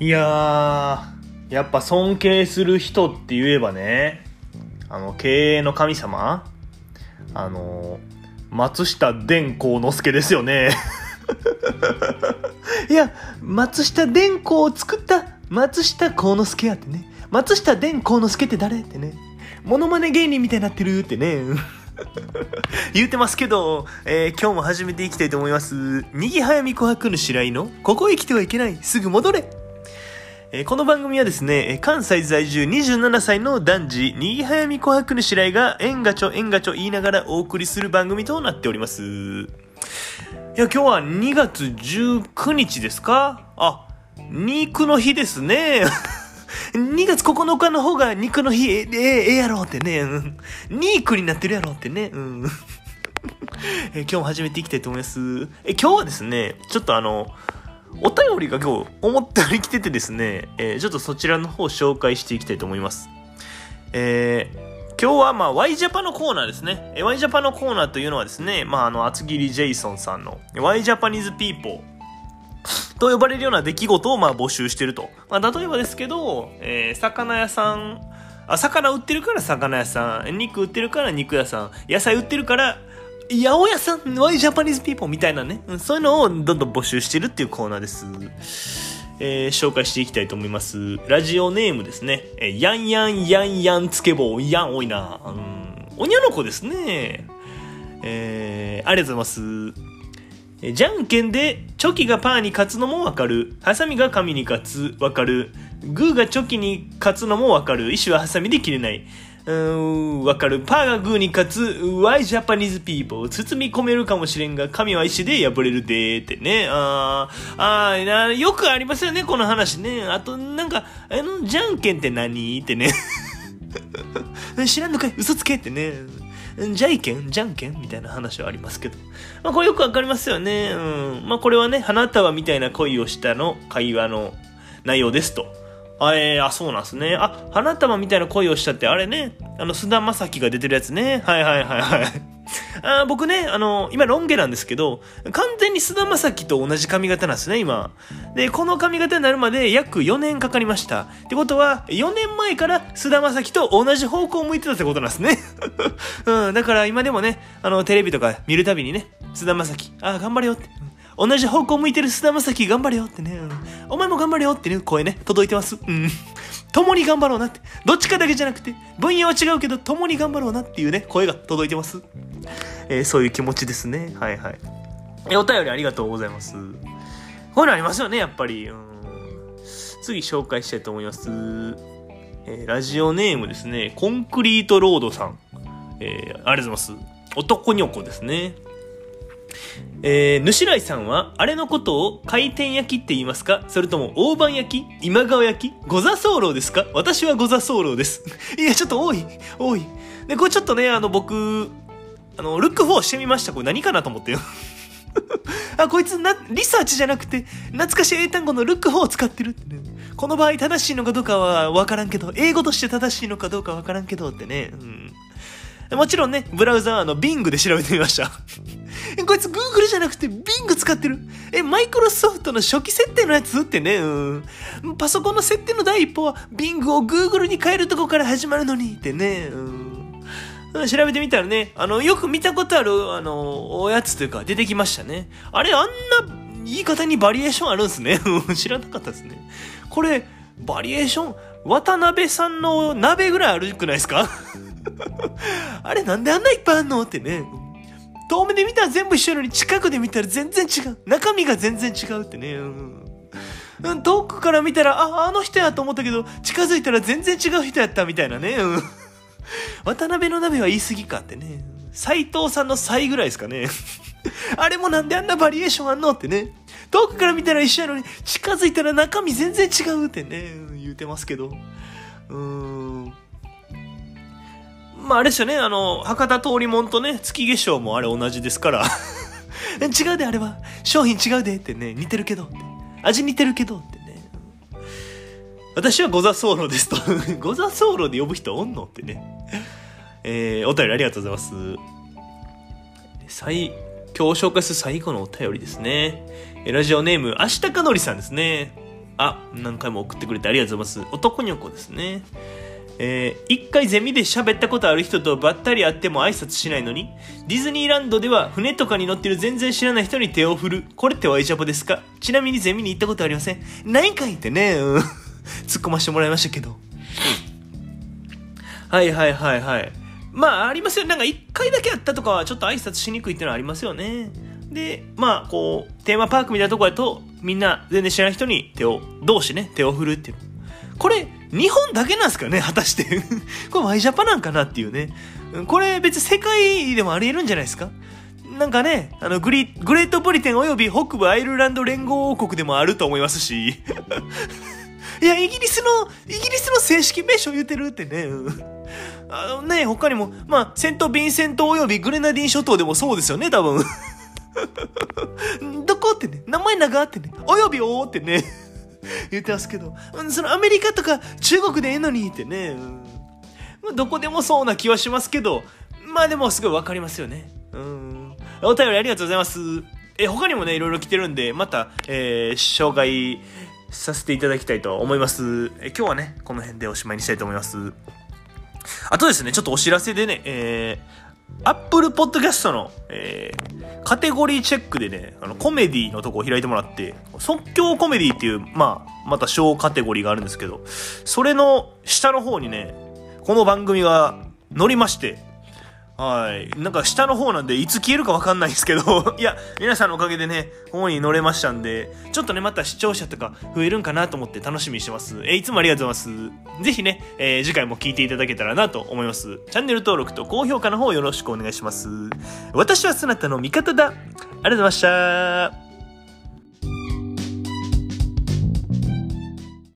いやー、やっぱ尊敬する人って言えばね、あの、経営の神様あの、松下電光之助ですよね。いや、松下電光を作った松下幸之助やってね。松下電光之助って誰ってね。モノマネ芸人みたいになってるってね。言うてますけど、えー今日も始めていきたいと思います。にぎはやみ琥珀の白井の、ここへ来てはいけない、すぐ戻れ。えーこの番組はですね、関西在住27歳の男児、にぎはやみ琥珀の白井が、えんがちょえんがちょ言いながらお送りする番組となっております。いや、今日は2月19日ですか？あ、肉の日ですね。2月9日の方が肉の日、ええええやろうってね。うん肉になってるやろうってね。うん。え今日も始めていきたいと思います。え今日はですね、ちょっとあの、お便りが今日思ったより来ててですね、えーちょっとそちらの方を紹介していきたいと思います。えー今日はまあ わいジャパのコーナーですね。えー Y ジャパのコーナーというのはですね、まああの厚切りジェイソンさんの Y ジャパニーズピーポーと呼ばれるような出来事をまあ募集してると。まあ例えばですけど、えー魚屋さん、あ、魚売ってるから魚屋さん、肉売ってるから肉屋さん、野菜売ってるから八百屋さん、Why Japanese people みたいなね、そういうのをどんどん募集してるっていうコーナーです。えー紹介していきたいと思います。ラジオネームですね。えーヤンヤンヤンヤンつけ棒、ヤン多いな。うん、おにゃの子ですね。えーありがとうございます。えーじゃんけんでチョキがパーに勝つのもわかる。ハサミが紙に勝つ。わかる。グーがチョキに勝つのもわかる。石はハサミで切れない。うん、わかる。パーがグーに勝つ。Why Japanese people? 包み込めるかもしれんが、紙は石で破れるでーってね。あー、あーなよくありますよね、この話ね。あと、なんか、あの、じゃんけんって何？ってね。知らんのかい？嘘つけってね。じゃいけんじゃんけんみたいな話はありますけど。まあこれよくわかりますよね。うん。まあこれはね、花束みたいな恋をしたの会話の内容ですと。あ、えー、あ、そうなんすね。あ、花束みたいな恋をしたって、あれね、あの、菅田将暉が出てるやつね。はいはいはいはい。あ僕ね、あの、今ロン毛なんですけど、完全に菅田将暉と同じ髪型なんですね、今。で、この髪型になるまで約4年かかりました。ってことは、4年前から菅田将暉と同じ方向を向いてたってことなんですね。うん、だから今でもね、あの、テレビとか見るたびにね、菅田将暉、あ、頑張れよって。同じ方向向いてる菅田将暉頑張れよってね、お前も頑張れよってね、声ね、届いてます。うん。共に頑張ろうなって。どっちかだけじゃなくて、分野は違うけど、共に頑張ろうなっていうね、声が届いてます。えーそういう気持ちですね。はいはい。えお便りありがとうございます。こういうのありますよね、やっぱり。うん、次紹介したいと思います。えーラジオネームですね、コンクリートロードさん。えーありがとうございます。男にょこですね。えー、主来さんは、あれのことを回転焼きって言いますか？それとも大判焼き？今川焼き？ご座候ですか？私はご座候です。いや、ちょっと多い。多い。で、これちょっとね、あの、僕、あの、ルック4してみました。これ何かなと思ってよ。あ、こいつな、リサーチじゃなくて、懐かしい英単語のルック4を使ってるってね。この場合正しいのかどうかはわからんけど、英語として正しいのかどうかわからんけどってね。うん。もちろんね、ブラウザーの Bing で調べてみました。えこいつ Google じゃなくて Bing 使ってる？え、マイクロソフトの初期設定のやつってね、うん。パソコンの設定の第一歩は Bing を Google に変えるとこから始まるのにってね、うん。調べてみたらね、あの、よく見たことある、あの、おやつというか出てきましたね。あれ、あんな言い方にバリエーションあるんですね。知らなかったですね。これ、バリエーション、渡辺さんの鍋ぐらいあるくないですか？あれなんであんないっぱいあんのってね。遠目で見たら全部一緒なのに近くで見たら全然違う。中身が全然違うってね。うん、遠くから見たら、あ、あの人やと思ったけど、近づいたら全然違う人やったみたいなね。うん渡辺の鍋は言い過ぎかってね。斎藤さんの才ぐらいですかね。あれもなんであんなバリエーションあんのってね。遠くから見たら一緒やのに、近づいたら中身全然違うってね、言うてますけど。うーん。まああれですよね、あの、博多通りもんとね、月化粧もあれ同じですから。違うであれは。商品違うでってね、似てるけど。味似てるけどってね。私はゴザソーロですと。ゴザソーロで呼ぶ人おんのってね。えー、お便りありがとうございます。最、今日紹介する最後のお便りですね。ラジオネーム、あしたかのりさんですね。あ、何回も送ってくれてありがとうございます。男の子ですね。えー一回ゼミで喋ったことある人とばったり会っても挨拶しないのに、ディズニーランドでは船とかに乗ってる全然知らない人に手を振る。これってワイジャポですか？ちなみにゼミに行ったことありませんないかいってね、う ん突っ込ませてもらいましたけど。はいはいはいはい。まあありますよ。なんか一回だけ会ったとかはちょっと挨拶しにくいってのはありますよね。で、まあこう、テーマパークみたいなとこやと、みんな全然知らない人に手を、同士ね、手を振るっていう。これ、日本だけなんですかね果たして。これワイジャパなんかなっていうね。これ別に世界でもあり得るんじゃないですかなんかね、あのグリ、グレートブリテン及び北部アイルランド連合王国でもあると思いますし。いや、イギリスの、イギリスの正式名称言ってるってね。あのね、他にも、まあ、セント・ヴィンセント及びグレナディン諸島でもそうですよね、多分。どこってね、名前長ってね、及びおーってね、言ってますけど、うんそのアメリカとか中国でええのにってね、うんどこでもそうな気はしますけど、まあでもすごいわかりますよね。うん。お便りありがとうございます。え、他にもね、いろいろ来てるんで、また、えー紹介させていただきたいと思います。え今日はね、この辺でおしまいにしたいと思います。あとですね、ちょっとお知らせでね、えー、アップルポッドキャストの、えーカテゴリーチェックでね、あの、コメディのとこを開いてもらって、即興コメディっていう、まあ、また小カテゴリーがあるんですけど、それの下の方にね、この番組が載りまして、はい。なんか下の方なんで、いつ消えるかわかんないですけど、いや、皆さんのおかげでね、本に乗れましたんで、ちょっとね、また視聴者とか増えるんかなと思って楽しみにしてます。えーいつもありがとうございます。ぜひね、えー次回も聞いていただけたらなと思います。チャンネル登録と高評価の方よろしくお願いします。私はそなたの味方だ。ありがとうございました。